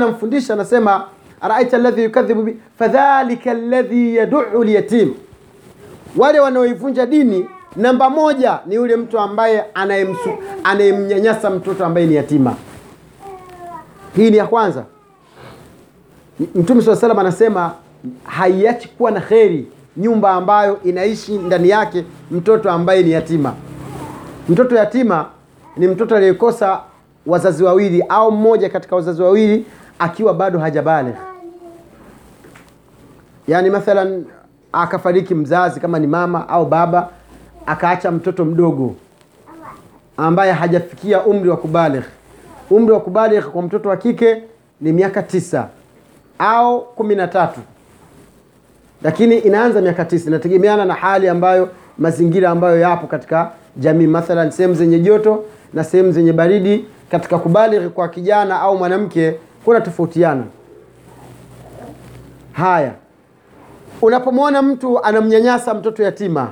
anamfundisha anasema araita alladhi yukadhibu bi fadhalika alladhi yad'u lyatim, wale wanaoivunja dini namba moja ni yule mtu ambaye anayemnyanyasa mtoto ambaye ni yatima. Hii ni ya kwanza. Mtume swalla salam anasema haiachi kuwa na kheri nyumba ambayo inaishi ndani yake mtoto ambaye ni yatima. Mtoto yatima ni mtoto aliyekosa wazazi wawili au mmoja katika wazazi wawili akiwa bado hajabaligh. Yaani mathalan akafariki mzazi kama ni mama au baba, akaacha mtoto mdogo ambaye hajafikia umri wa kubaligh. Umri wa kubaligh kwa mtoto wa kike ni miaka tisa au kumi na tatu, lakini inaanza miaka tisa, inategemeana na hali ambayo mazingira ambayo yapo katika jamii, mathalan sehemu zenye joto na sehemu zenye baridi. Katika kubaligh kwa kijana au mwanamke kuna tofautiana. Haya, unapomwona mtu anamnyanyasa mtoto yatima,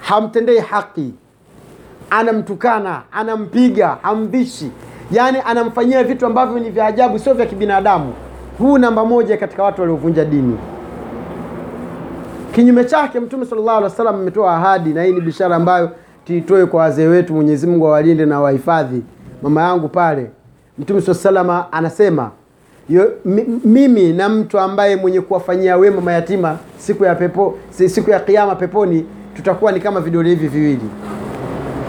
hamtendei haki, anamtukana, anampiga, hamvishi, yaani anamfanyia vitu ambavyo ni vya ajabu, sio vya kibinadamu, huu namba moja katika watu waliovunja dini. Kinyume chake, Mtume sallallahu alaihi wasallam ametoa ahadi, na hii ni bishara ambayo tuitoe kwa wazee wetu, Mwenyezi Mungu awalinde na wahifadhi. Mama yangu pale, Mtume swalla salama anasema yo, mimi na mtu ambaye mwenye kuwafanyia wema mayatima siku ya pepo, siku ya kiyama peponi, tutakuwa ni kama vidole hivi viwili.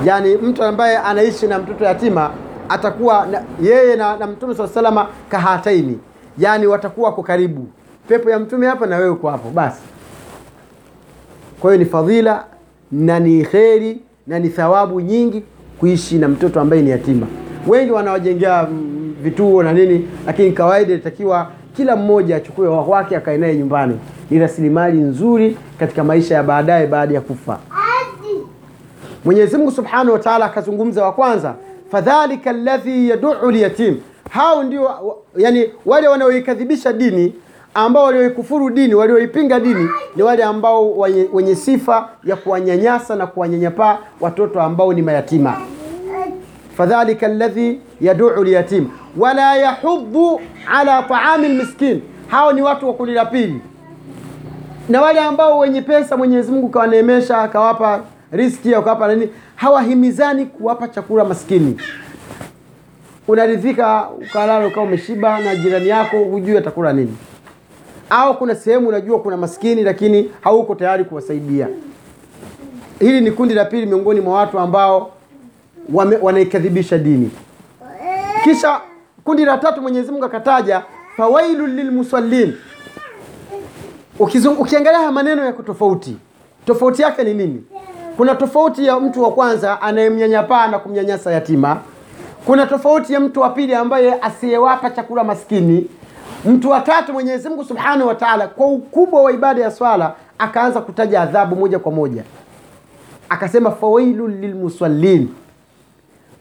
Yaani mtu ambaye anaishi na mtoto yatima atakuwa na, yeye na, na Mtume swalla salama kahataini, yaani watakuwa kwa karibu, pepo ya Mtume hapa na wewe uko hapo basi. Kwa hiyo ni fadhila na ni kheri na ni thawabu nyingi kuishi na mtoto ambaye ni yatima. Wengi wanawajengea mm, vituo na nini, lakini kawaida inatakiwa kila mmoja achukue wa wake akae naye nyumbani. Ni rasilimali nzuri katika maisha ya baadaye baada ya kufa. Mwenyezi Mungu Subhanahu wa Ta'ala akazungumza wa kwanza, fadhalika alladhi yad'u lyatim, hao ndio yani wale wanaoikadhibisha dini ambao walioikufuru dini walioipinga dini ni wale ambao wenye sifa ya kuwanyanyasa na kuwanyanyapaa watoto ambao ni mayatima. Fadhalika alladhi yaduu lyatim wala yahubu ala taami lmiskin, hao ni watu wa kundi la pili na wale ambao wenye pesa Mwenyezi Mungu kawaneemesha akawapa riski akawapa nini, hawahimizani kuwapa chakula maskini. Unaridhika ukalala ukawa umeshiba na jirani yako hujui atakula nini, au kuna sehemu unajua kuna maskini lakini hauko tayari kuwasaidia. Hili ni kundi la pili miongoni mwa watu ambao wanaikadhibisha dini. Kisha kundi la tatu Mwenyezi Mungu akataja fawailul lilmusallin ukiangalia haya maneno yako tofauti, tofauti yake ni nini? Kuna tofauti ya mtu wa kwanza anayemnyanyapaa na kumnyanyasa yatima. Kuna tofauti ya mtu wa pili ambaye asiyewapa chakula maskini. Mtu wa tatu, Mwenyezi Mungu Subhanahu wa Ta'ala, kwa ukubwa wa ibada ya swala akaanza kutaja adhabu moja kwa moja, akasema fawailul lilmusallin,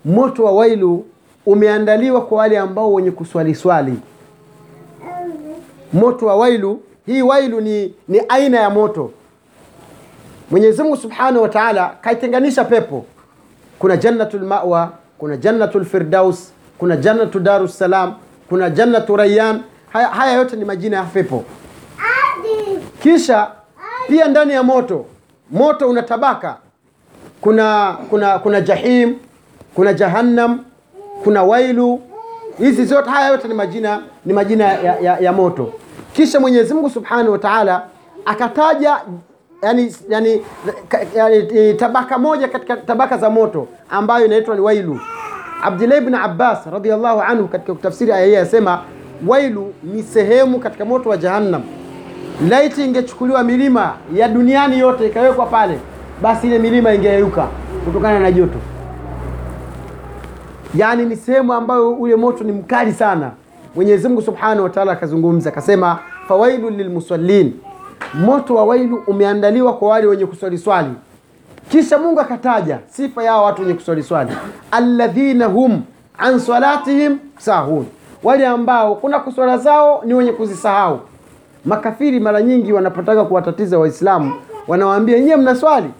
moto wa wailu umeandaliwa kwa wale ambao wenye kuswali swali moto wa wailu. Hii wailu ni, ni aina ya moto. Mwenyezi Mungu Subhanahu wa Ta'ala kaitenganisha pepo. Kuna jannatul mawa, kuna jannatul firdaus, kuna jannatu darus salam, kuna jannatu rayyan. Haya, haya yote ni majina ya pepo. Kisha pia ndani ya moto, moto una tabaka. Kuna kuna kuna jahim, kuna jahannam, kuna wailu. Hizi zote haya yote ni majina ni majina ya, ya, ya moto. Kisha Mwenyezi Mungu Subhanahu wa Ta'ala akataja yani, yani, yani, tabaka moja katika tabaka za moto ambayo inaitwa ni wailu. abdulahi bni Abbas radiallahu anhu katika kutafsiri aya hii asema wailu ni sehemu katika moto wa Jahannam. Laiti ingechukuliwa milima ya duniani yote ikawekwa pale, basi ile milima ingeyeyuka kutokana na joto. Yaani ni sehemu ambayo ule moto ni mkali sana. Mwenyezi Mungu Subhanahu wa Ta'ala akazungumza akasema, fawailu lilmusallin, moto wa wailu umeandaliwa kwa wale wenye kuswali swali. Kisha Mungu akataja sifa yao watu wenye kuswali swali, alladhina hum an salatihim sahun, wale ambao kuna kuswala zao ni wenye kuzisahau. Makafiri mara nyingi wanapotaka kuwatatiza Waislamu wanawaambia nyie mnaswali,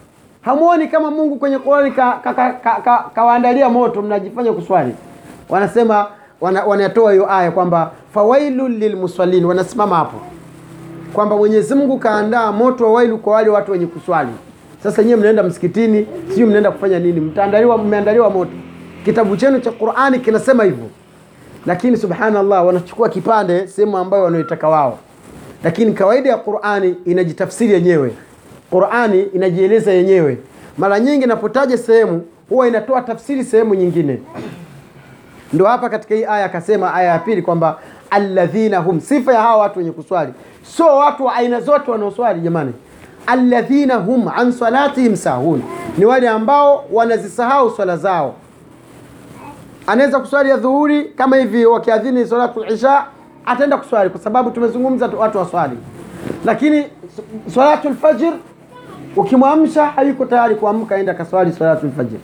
hamuoni kama Mungu kwenye Qur'ani kawaandalia ka, ka, ka, ka, moto, mnajifanya kuswali. Wanasema wana, wanatoa hiyo aya kwamba fawailu lilmusallin, wanasimama hapo kwamba Mwenyezi Mungu kaandaa moto wa wailu kwa wale watu wenye kuswali. Sasa nyewe mnaenda msikitini, sijui mnaenda kufanya nini? Mtaandaliwa, mmeandaliwa moto. Kitabu chenu cha Qur'ani kinasema hivyo, lakini subhanallah, wanachukua kipande sehemu ambayo wanaitaka wao, lakini kawaida ya Qur'ani inajitafsiri yenyewe. Qur'ani inajieleza yenyewe. Mara nyingi inapotaja sehemu huwa inatoa tafsiri sehemu nyingine. Ndio hapa katika hii aya akasema, aya ya pili kwamba alladhina hum, sifa ya hawa watu wenye kuswali, sio watu wa aina zote wanaoswali jamani. Alladhina hum an salatihim sahun, ni wale ambao wanazisahau swala zao. Anaweza kuswali ya dhuhuri kama hivi, wakiadhini salatul isha ataenda kuswali, kwa sababu tumezungumza watu waswali, lakini salatul fajr ukimwamsha hayuko tayari kuamka, aenda kaswali salatu fajr.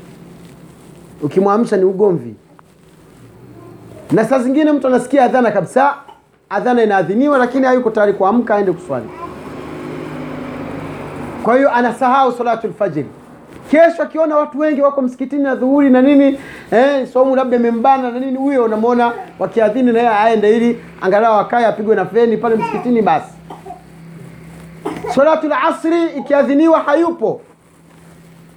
Ukimwamsha ni ugomvi na saa zingine mtu anasikia adhana kabisa, adhana inaadhiniwa, lakini hayuko tayari kuamka aende kuswali. Kwa hiyo anasahau salatu fajr. Kesho akiona watu wengi wako msikitini na dhuhuri na nini, eh, somu labda imembana na nini, huyo unamwona wakiadhini na yeye aende, ili angalau akae apigwe na feni pale msikitini. Basi salatul asri ikiadhiniwa hayupo,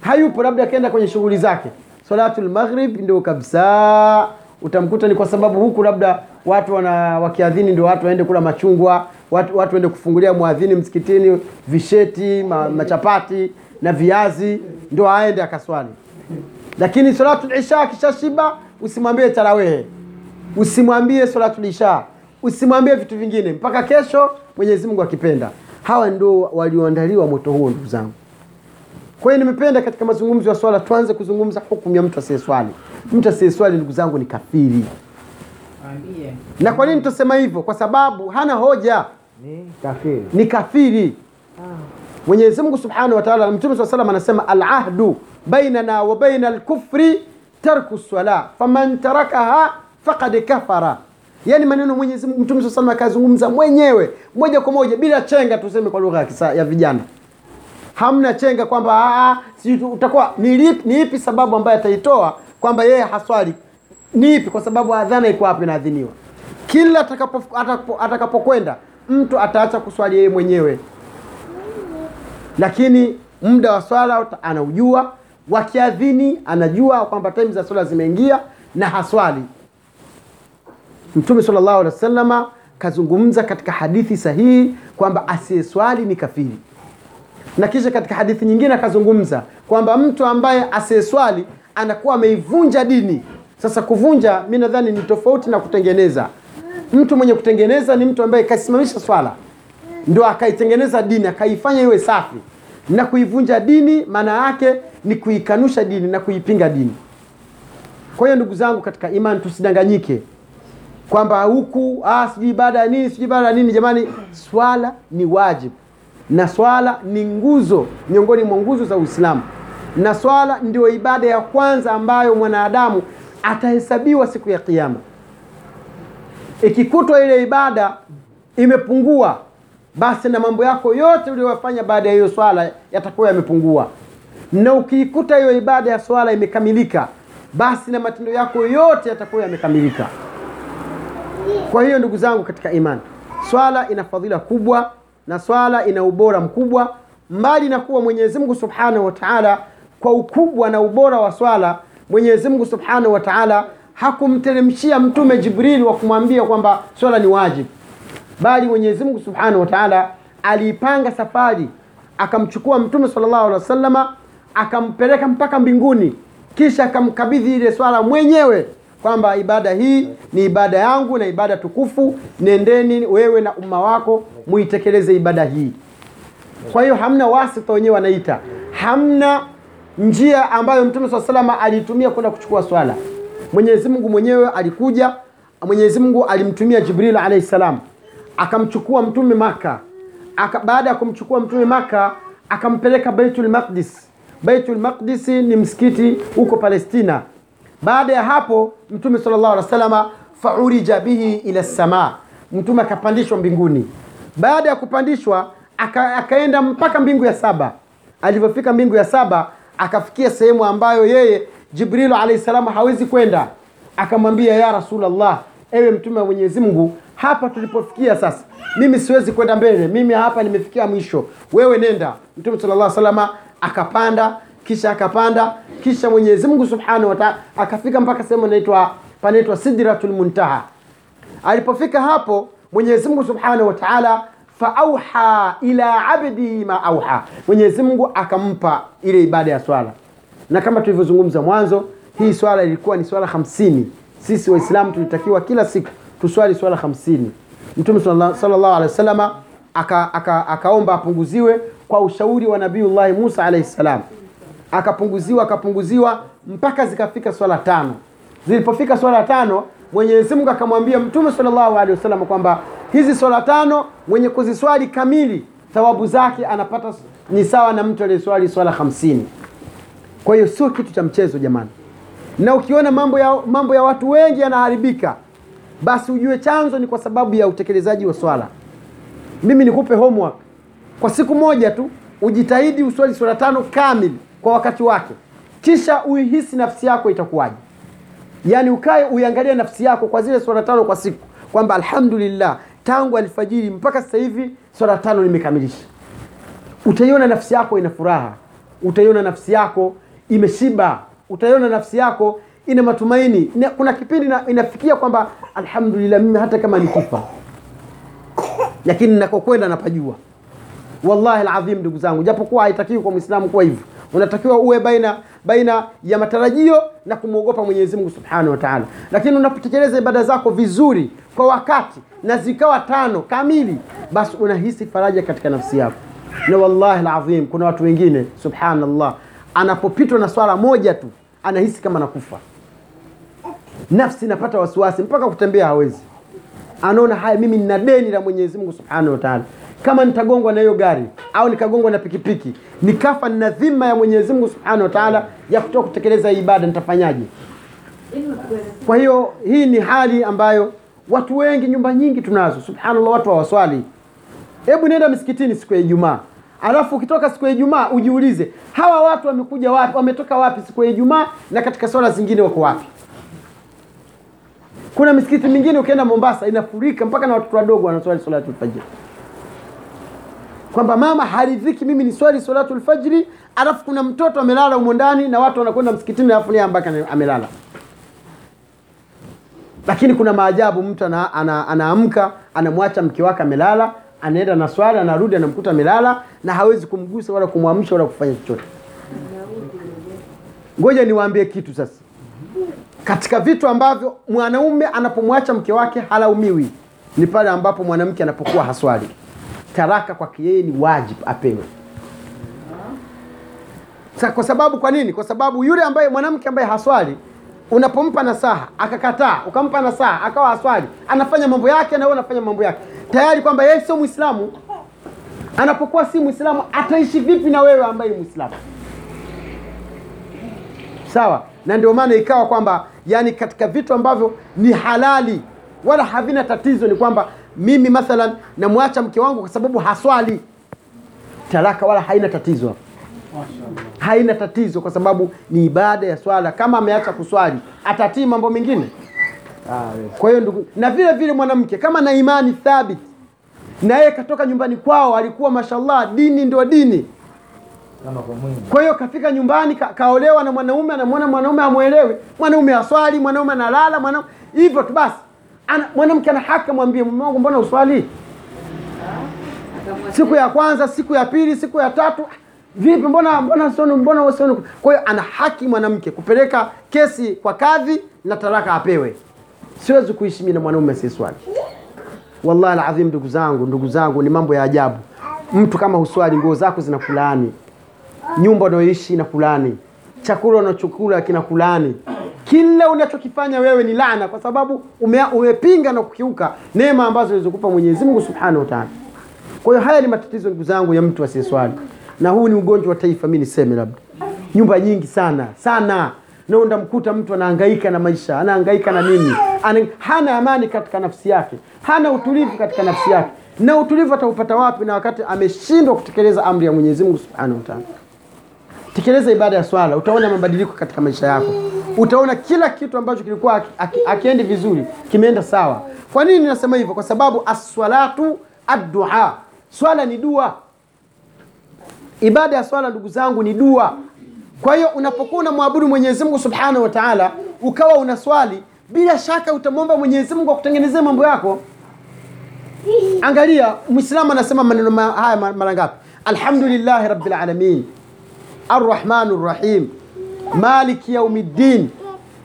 hayupo, labda akaenda kwenye shughuli zake. Salatul maghrib ndio kabisa utamkuta ni kwa sababu huku labda watu wana wakiadhini ndio watu waende kula machungwa, watu, watu waende kufungulia mwadhini msikitini visheti ma, machapati na viazi, ndio aende akaswali. Lakini salatul isha akishashiba, usimwambie tarawehe, usimwambie salatul isha, usimwambie vitu vingine mpaka kesho, Mwenyezi Mungu akipenda. Hawa ndio walioandaliwa moto huo, ndugu zangu. Kwa hiyo nimependa katika mazungumzo ya swala tuanze kuzungumza hukumu ya mtu asiyeswali. Mtu asiyeswali ndugu zangu ni kafiri. Ambie. Na kwa nini tutasema hivyo? Kwa sababu hana hoja, ni kafiri. ni kafiri. Mwenyezi Mungu Subhanahu wa Ta'ala, Mtume swalla salam anasema al-ahdu bainana wa baina al-kufri tarku swala faman tarakaha faqad kafara. Yani maneno Mwenyezi Mungu Mtume salam akazungumza mwenyewe moja kwa moja bila chenga, tuseme kwa lugha ya vijana hamna chenga kwamba si ah, utakuwa ni ipi sababu ambayo ataitoa kwamba yeye haswali ni ipi? Kwa sababu adhana iko hapo inaadhiniwa. Kila atakapokwenda atakapo- mtu ataacha kuswali yeye mwenyewe, lakini muda wa swala anaujua, wakiadhini anajua kwamba time za swala zimeingia na haswali. Mtume sallallahu alaihi wasallama kazungumza katika hadithi sahihi kwamba asiyeswali ni kafiri na kisha katika hadithi nyingine akazungumza kwamba mtu ambaye asiyeswali anakuwa ameivunja dini. Sasa kuvunja, mi nadhani ni tofauti na kutengeneza. Mtu mwenye kutengeneza ni mtu ambaye kasimamisha swala, ndio akaitengeneza dini, akaifanya iwe safi. Na kuivunja dini maana yake ni kuikanusha dini na kuipinga dini. Kwa hiyo ndugu zangu katika imani, tusidanganyike kwamba huku ah, sijui ibada ya nini sijui ibada ya nini. Jamani, swala ni wajibu na swala ni nguzo miongoni mwa nguzo za Uislamu, na swala ndio ibada ya kwanza ambayo mwanadamu atahesabiwa siku ya Kiyama. Ikikutwa ile ibada imepungua, basi na mambo yako yote uliyofanya baada ya hiyo swala yatakuwa yamepungua, na ukiikuta hiyo ibada ya swala imekamilika, basi na matendo yako yote yatakuwa yamekamilika. Kwa hiyo ndugu zangu katika imani, swala ina fadhila kubwa na swala ina ubora mkubwa, mbali na kuwa Mwenyezi Mungu Subhanahu wa Ta'ala kwa ukubwa na ubora wa swala, Mwenyezi Mungu Subhanahu wa Ta'ala hakumteremshia mtume Jibril wa kumwambia kwamba swala ni wajibu, bali Mwenyezi Mungu Subhanahu wa Ta'ala aliipanga safari, akamchukua mtume sallallahu alaihi wasallama akampeleka mpaka mbinguni, kisha akamkabidhi ile swala mwenyewe kwamba ibada hii ni ibada yangu na ibada tukufu, nendeni wewe na umma wako muitekeleze ibada hii. Kwa hiyo hamna wasita, wenyewe wanaita, hamna njia ambayo mtume swalla salama aliitumia kwenda kuchukua swala. Mwenyezi Mungu mwenyewe alikuja, Mwenyezi Mungu alimtumia Jibril alayhi salam, akamchukua mtume Maka. Aka, baada ya kumchukua mtume Maka akampeleka Baitul Maqdis. Baitul Maqdis ni msikiti huko Palestina. Baada ya hapo mtume sallallahu alaihi wasallam faurija bihi ila samaa, mtume akapandishwa mbinguni. Baada ya kupandishwa aka, akaenda mpaka mbingu ya saba. Alivyofika mbingu ya saba akafikia sehemu ambayo yeye Jibril alaihi salam hawezi kwenda, akamwambia ya rasulllah ewe mtume wa mwenyezi mungu hapa tulipofikia sasa mimi siwezi kwenda mbele. Mimi hapa nimefikia mwisho. Wewe nenda. Mtume sallallahu alaihi wasallam akapanda kisha akapanda kisha mwenyezi mungu subhanahu wataala akafika mpaka sehemu inaitwa panaitwa sidratul muntaha. Alipofika hapo mwenyezi mungu subhanahu wataala faauha ila abdihi ma auha. Mwenyezi mungu akampa ile ibada ya swala. Na kama tulivyozungumza mwanzo hii swala ilikuwa ni swala hamsini. Sisi waislamu tulitakiwa kila siku tuswali swala hamsini. Mtume salllahu alehi wasalama aka, aka, akaomba apunguziwe kwa ushauri wa nabiullahi musa alaihi salam akapunguziwa akapunguziwa mpaka zikafika swala tano. Zilipofika swala tano mwenyezi mungu akamwambia mtume salllahu alehi wasallam kwamba hizi swala tano mwenye kuziswali kamili thawabu zake anapata ni sawa na mtu aliyeswali swala hamsini. Kwa hiyo sio kitu cha mchezo jamani. Na ukiona mambo ya, mambo ya watu wengi yanaharibika basi ujue chanzo ni kwa sababu ya utekelezaji wa swala. Mimi nikupe homework. Kwa siku moja tu ujitahidi uswali swala tano kamili kwa wakati wake. Kisha uihisi nafsi yako itakuwaje. Yaani ukae uiangalie nafsi yako kwa zile swala tano kwa siku. Kwamba alhamdulillah tangu alfajiri mpaka sasa hivi swala tano nimekamilisha. Utaiona nafsi yako ina furaha. Utaiona nafsi yako imeshiba. Utaiona nafsi yako ina matumaini. Kuna kipindi ina, inafikia kwamba alhamdulillah mimi hata kama nikufa, lakini nakokwenda napajua. Wallahi aladhim ndugu zangu japokuwa haitakiwi kwa mwislamu kuwa hivyo unatakiwa uwe baina baina ya matarajio na kumwogopa mwenyezi mungu subhanahu wa taala. Lakini unapotekeleza ibada zako vizuri kwa wakati na zikawa tano kamili basi unahisi faraja katika nafsi yako. Na wallahi ladhim kuna watu wengine subhanallah anapopitwa na swala moja tu anahisi kama nakufa nafsi inapata wasiwasi mpaka kutembea hawezi. Anaona haya mimi nina deni la mwenyezi mungu subhanahu wa taala kama nitagongwa na hiyo gari au nikagongwa na pikipiki nikafa nina dhima ya mwenyezi mungu subhanahu wa taala ya kutoka kutekeleza ibada nitafanyaje? Kwa hiyo hii ni hali ambayo watu wengi nyumba nyingi tunazo. Subhanallah watu hawaswali. Hebu nenda msikitini siku ya ijumaa. Alafu ukitoka siku ya ijumaa ujiulize hawa watu wamekuja wapi wametoka wapi siku ya ijumaa na katika swala zingine wako wapi? Kuna misikiti mingine ukienda mombasa inafurika mpaka na watoto wadogo wanaswali salatu lfajiri kwamba mama haridhiki mimi ni swali salatu lfajiri alafu kuna mtoto amelala humo ndani na watu wanakwenda msikitini alafu ni ambake amelala. Lakini kuna maajabu mtu ana, ana, anaamka anamwacha mke wake amelala anaenda na swali anarudi anamkuta amelala na hawezi kumgusa wala kumwamsha wala kufanya chochote. Ngoja niwaambie kitu sasa. Katika vitu ambavyo mwanaume anapomwacha mke wake halaumiwi ni pale ambapo mwanamke anapokuwa haswali taraka kwake yeye ni wajib apewe. Sa, kwa sababu kwa nini? Kwa sababu yule ambaye mwanamke ambaye haswali unapompa nasaha akakataa ukampa nasaha akawa haswali anafanya mambo yake na wewe unafanya mambo yake. Tayari kwamba yeye sio mwislamu anapokuwa si mwislamu ataishi vipi na wewe ambaye ni mwislamu sawa? Na ndio maana ikawa kwamba yani katika vitu ambavyo ni halali wala havina tatizo ni kwamba mimi mathalan namwacha mke wangu kwa sababu haswali. Talaka wala haina tatizo. Haina tatizo kwa sababu ni ibada ya swala. Kama ameacha kuswali atatii mambo mengine? Kwa hiyo ndugu na vile vile mwanamke kama na imani thabiti na yeye katoka nyumbani kwao alikuwa mashallah dini ndio dini. Kwa hiyo kafika nyumbani ka, kaolewa na mwanaume anamwona mwanaume amwelewi, mwanaume aswali mwanaume analala mwanaume hivyo tu basi mwanamke ana haki amwambie mume wangu mbona uswali? Siku ya kwanza siku ya pili siku ya tatu. Vipi mbona mbona sioni, mbona sioni? kwa hiyo ana haki mwanamke kupeleka kesi kwa kadhi na talaka apewe. Siwezi kuishi mimi na mwanaume siswali. wallahi alazim, ndugu zangu ndugu zangu ni mambo ya ajabu. Mtu kama huswali nguo zako zinakulaani. Nyumba unayoishi inakulani. Chakula unachokula kinakulani kila unachokifanya wewe ni laana kwa sababu ume, umepinga na kukiuka neema ambazo alizokupa mwenyezi mungu subhanahu wa taala. Kwa hiyo haya ni matatizo ndugu zangu ya mtu asiyeswali. Na huu ni ugonjwa wa taifa Mimi niseme labda. Nyumba nyingi sana sana. Na ndamkuta mtu anahangaika na maisha anahangaika na nini? Ana, hana amani katika nafsi yake hana utulivu katika nafsi yake. Na utulivu ataupata wapi na wakati ameshindwa kutekeleza amri ya mwenyezi mungu subhanahu wa taala? Tekeleza ibada ya swala utaona mabadiliko katika maisha yako utaona kila kitu ambacho kilikuwa aki- aki- akiendi vizuri kimeenda sawa. Kwa nini nasema hivyo? Kwa sababu aswalatu addua. Swala ni dua. Ibada ya swala ndugu zangu ni dua. Kwa hiyo unapokuwa unamwabudu mwenyezi mungu subhanahu wa taala ukawa unaswali bila shaka utamwomba mwenyezi mungu akutengenezee mambo yako. Angalia mwislamu anasema maneno haya ma- mara ngapi? Alhamdulillahi rabbil alamin. Arrahmanu rrahim maliki yaumiddin.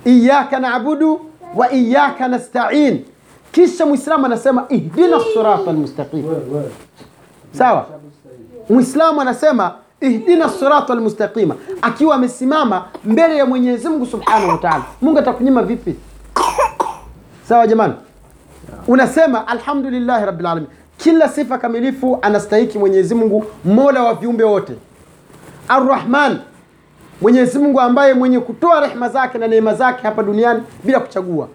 Iyaka nabudu wa iyaka nastain. Kisha mwislamu anasema ihdina sirata almustaqim. Sawa? Mwislamu anasema ihdina sirata almustaqima akiwa amesimama mbele ya mwenyezi mungu subhanahu wa taala. Mungu atakunyima vipi? Sawa jamani? Unasema alhamdulillahi rabbil alamin. Kila sifa kamilifu anastahiki mwenyezi mungu mola wa viumbe wote. Arrahman mwenyezi mungu ambaye mwenye kutoa rehma zake na neema zake hapa duniani bila kuchagua.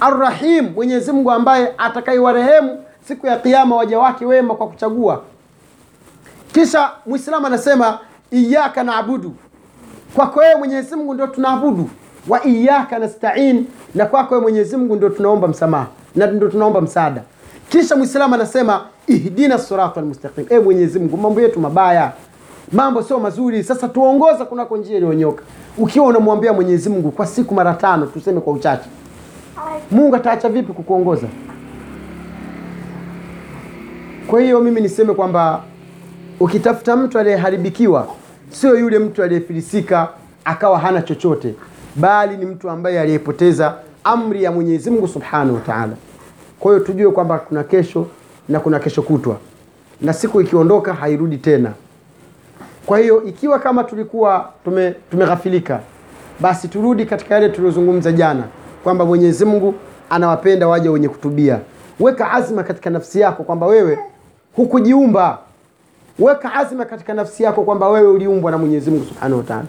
Arrahim mwenyezi mungu ambaye atakayewarehemu siku ya kiyama waja wake wema kwa kuchagua. Kisha Muislamu anasema iyyaka naabudu kwako wewe mwenyezi mungu ndio tunaabudu. Wa iyaka nastain na kwako wewe mwenyezi mungu ndio tunaomba msamaha na ndio tunaomba msaada. Kisha mwislamu anasema ihdina sirata almustaqim. E mwenyezi mungu mambo yetu mabaya mambo sio mazuri. Sasa tuongoza kunako njia iliyonyoka. Ukiwa unamwambia mwenyezi mungu kwa siku mara tano tuseme kwa uchache. Mungu ataacha vipi kukuongoza? Kwa hiyo mimi niseme kwamba ukitafuta mtu aliyeharibikiwa sio yule mtu aliyefilisika akawa hana chochote bali ni mtu ambaye aliyepoteza amri ya mwenyezi mungu subhanahu wa taala. Kwa hiyo tujue kwamba kuna kesho na kuna kesho kutwa. Na siku ikiondoka hairudi tena kwa hiyo ikiwa kama tulikuwa tume, tumeghafilika basi turudi katika yale tuliyozungumza jana kwamba mwenyezi mungu anawapenda waja wenye kutubia. Weka azma katika nafsi yako kwamba wewe hukujiumba. Weka azma katika nafsi yako kwamba wewe uliumbwa na mwenyezi mungu subhanahu wa taala.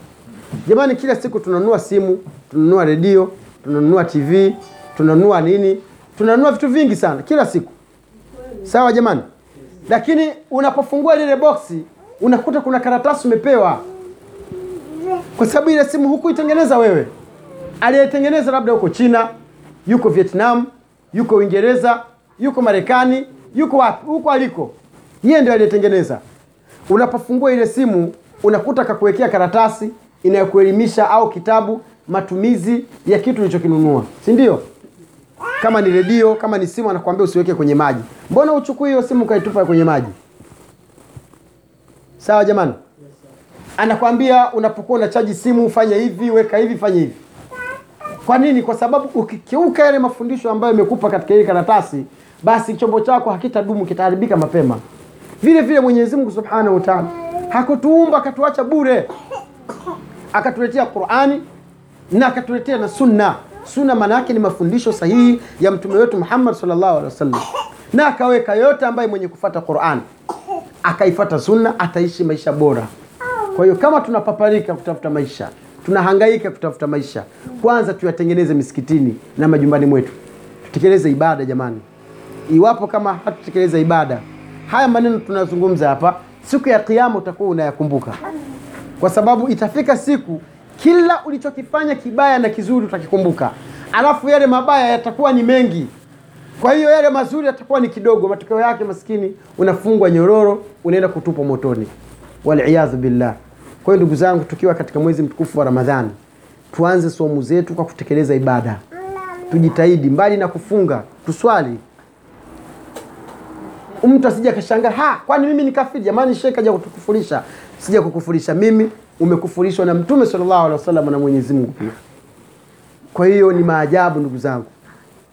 Jamani kila siku tunanunua simu tunanunua redio tunanunua tv tunanunua nini? Tunanunua vitu vingi sana kila siku. Sawa jamani? Lakini unapofungua lile boksi unakuta kuna karatasi umepewa. Kwa sababu ile simu hukuitengeneza wewe. Aliyetengeneza labda yuko china yuko vietnam yuko uingereza yuko marekani yuko wapi huko aliko. Yeye ndio aliyetengeneza unapofungua ile simu unakuta kakuwekea karatasi inayokuelimisha au kitabu matumizi ya kitu ulichokinunua. Si ndio? Kama ni redio kama ni simu anakuambia usiweke kwenye maji. Mbona uchukui hiyo simu ukaitupa kwenye maji sawa jamani? Anakwambia unapokuwa unachaji simu fanya hivi weka hivi fanya hivi. Kwa nini? Kwa sababu ukikiuka yale mafundisho ambayo imekupa katika ile karatasi basi chombo chako hakitadumu kitaharibika mapema. Vile vile mwenyezi mungu subhanahu wataala hakutuumba akatuacha bure. Akatuletea qurani na akatuletea na sunna. Sunna maana yake ni mafundisho sahihi ya mtume wetu muhammad salllahu alehi wasallam. Na akaweka yote ambaye mwenye kufata quran akaifata sunna ataishi maisha bora. Kwa hiyo kama tunapaparika kutafuta maisha tunahangaika kutafuta maisha kwanza tuyatengeneze misikitini na majumbani mwetu. Tutekeleze ibada jamani. Iwapo kama hatutekeleza ibada haya maneno tunazungumza hapa siku ya kiama utakuwa unayakumbuka. Kwa sababu itafika siku kila ulichokifanya kibaya na kizuri utakikumbuka. Alafu yale mabaya yatakuwa ni mengi kwa hiyo yale mazuri yatakuwa ni kidogo matokeo yake maskini unafungwa nyororo unaenda kutupwa motoni. Waliyadhu billah. Kwa hiyo ndugu zangu tukiwa katika mwezi mtukufu wa ramadhani tuanze somu zetu kwa kutekeleza ibada. Tujitahidi mbali na kufunga tuswali. Mtu asija akashangaa ha kwani mimi ni kafiri? Jamani shekh aja kutukufurisha sija kukufurisha mimi umekufurishwa na mtume sallallahu alaihi wasallam na mwenyezi mungu. Pia kwa hiyo ni maajabu ndugu zangu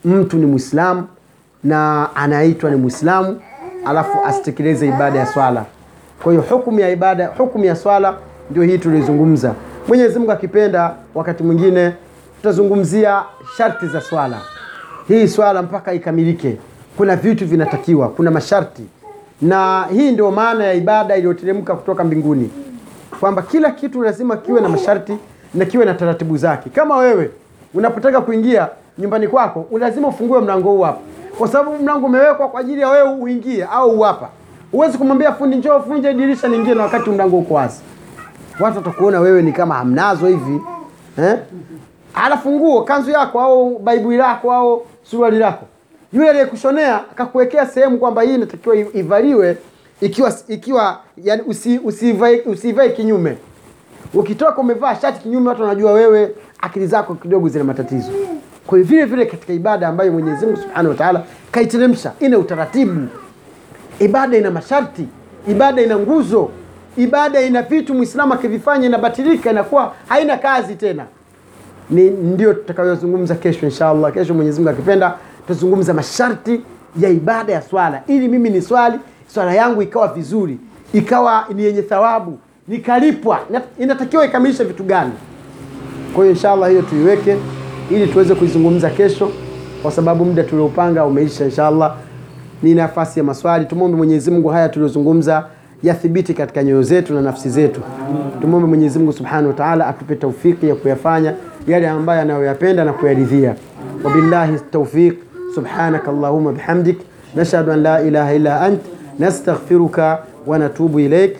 mtu ni mwislamu na anaitwa ni mwislamu alafu asitekeleze ibada ya swala. Kwa hiyo hukumu ya ibada hukumu ya swala ndio hii tulizungumza. Mwenyezi mungu akipenda wakati mwingine tutazungumzia sharti za swala. Hii swala mpaka ikamilike. Kuna vitu vinatakiwa kuna masharti. Na hii ndio maana ya ibada iliyoteremka kutoka mbinguni. Kwamba kila kitu lazima kiwe na masharti na kiwe na taratibu zake. Kama wewe unapotaka kuingia nyumbani kwako lazima ufungue mlango huu hapa. Kwa sababu mlango umewekwa kwa ajili ya wewe uingie au uwapa huwezi kumwambia fundi njoo funje dirisha lingine wakati mlango uko wazi. Watu watakuona wewe ni kama hamnazo hivi eh? alafu nguo kanzu yako au baibui lako au suruali lako. Yule aliyekushonea akakuwekea sehemu kwamba hii inatakiwa ivaliwe ikiwa ikiwa yani usi, usivae usivae kinyume. Ukitoka umevaa shati kinyume watu wanajua wewe akili zako kidogo zina matatizo kwa hiyo vile vile katika ibada ambayo mwenyezi mungu subhanahu wa taala kaiteremsha ina utaratibu. Ibada ina masharti ibada ina nguzo ibada ina vitu Muislamu akivifanya inabatilika inakuwa haina kazi tena. Ni ndio tutakayozungumza kesho inshallah. Kesho mwenyezi mungu akipenda tutazungumza masharti ya ibada ya swala. Ili mimi ni swali swala yangu ikawa vizuri ikawa ni yenye thawabu nikalipwa. Inatakiwa ikamilishe vitu gani? Kwa hiyo inshallah hiyo tuiweke ili tuweze kuizungumza kesho kwa sababu muda tuliopanga umeisha inshallah. Ni nafasi ya maswali. Tumwombe mwenyezi mungu haya tuliyozungumza yathibiti katika nyoyo zetu na nafsi zetu. Tumwombe mwenyezi mungu subhanahu wa taala atupe taufiki ya kuyafanya yale ambayo anayoyapenda na kuyaridhia. Wabillahi taufiq subhanaka Allahumma bihamdik. Nashhadu an la ilaha illa ant. Nastaghfiruka wa natubu ilaik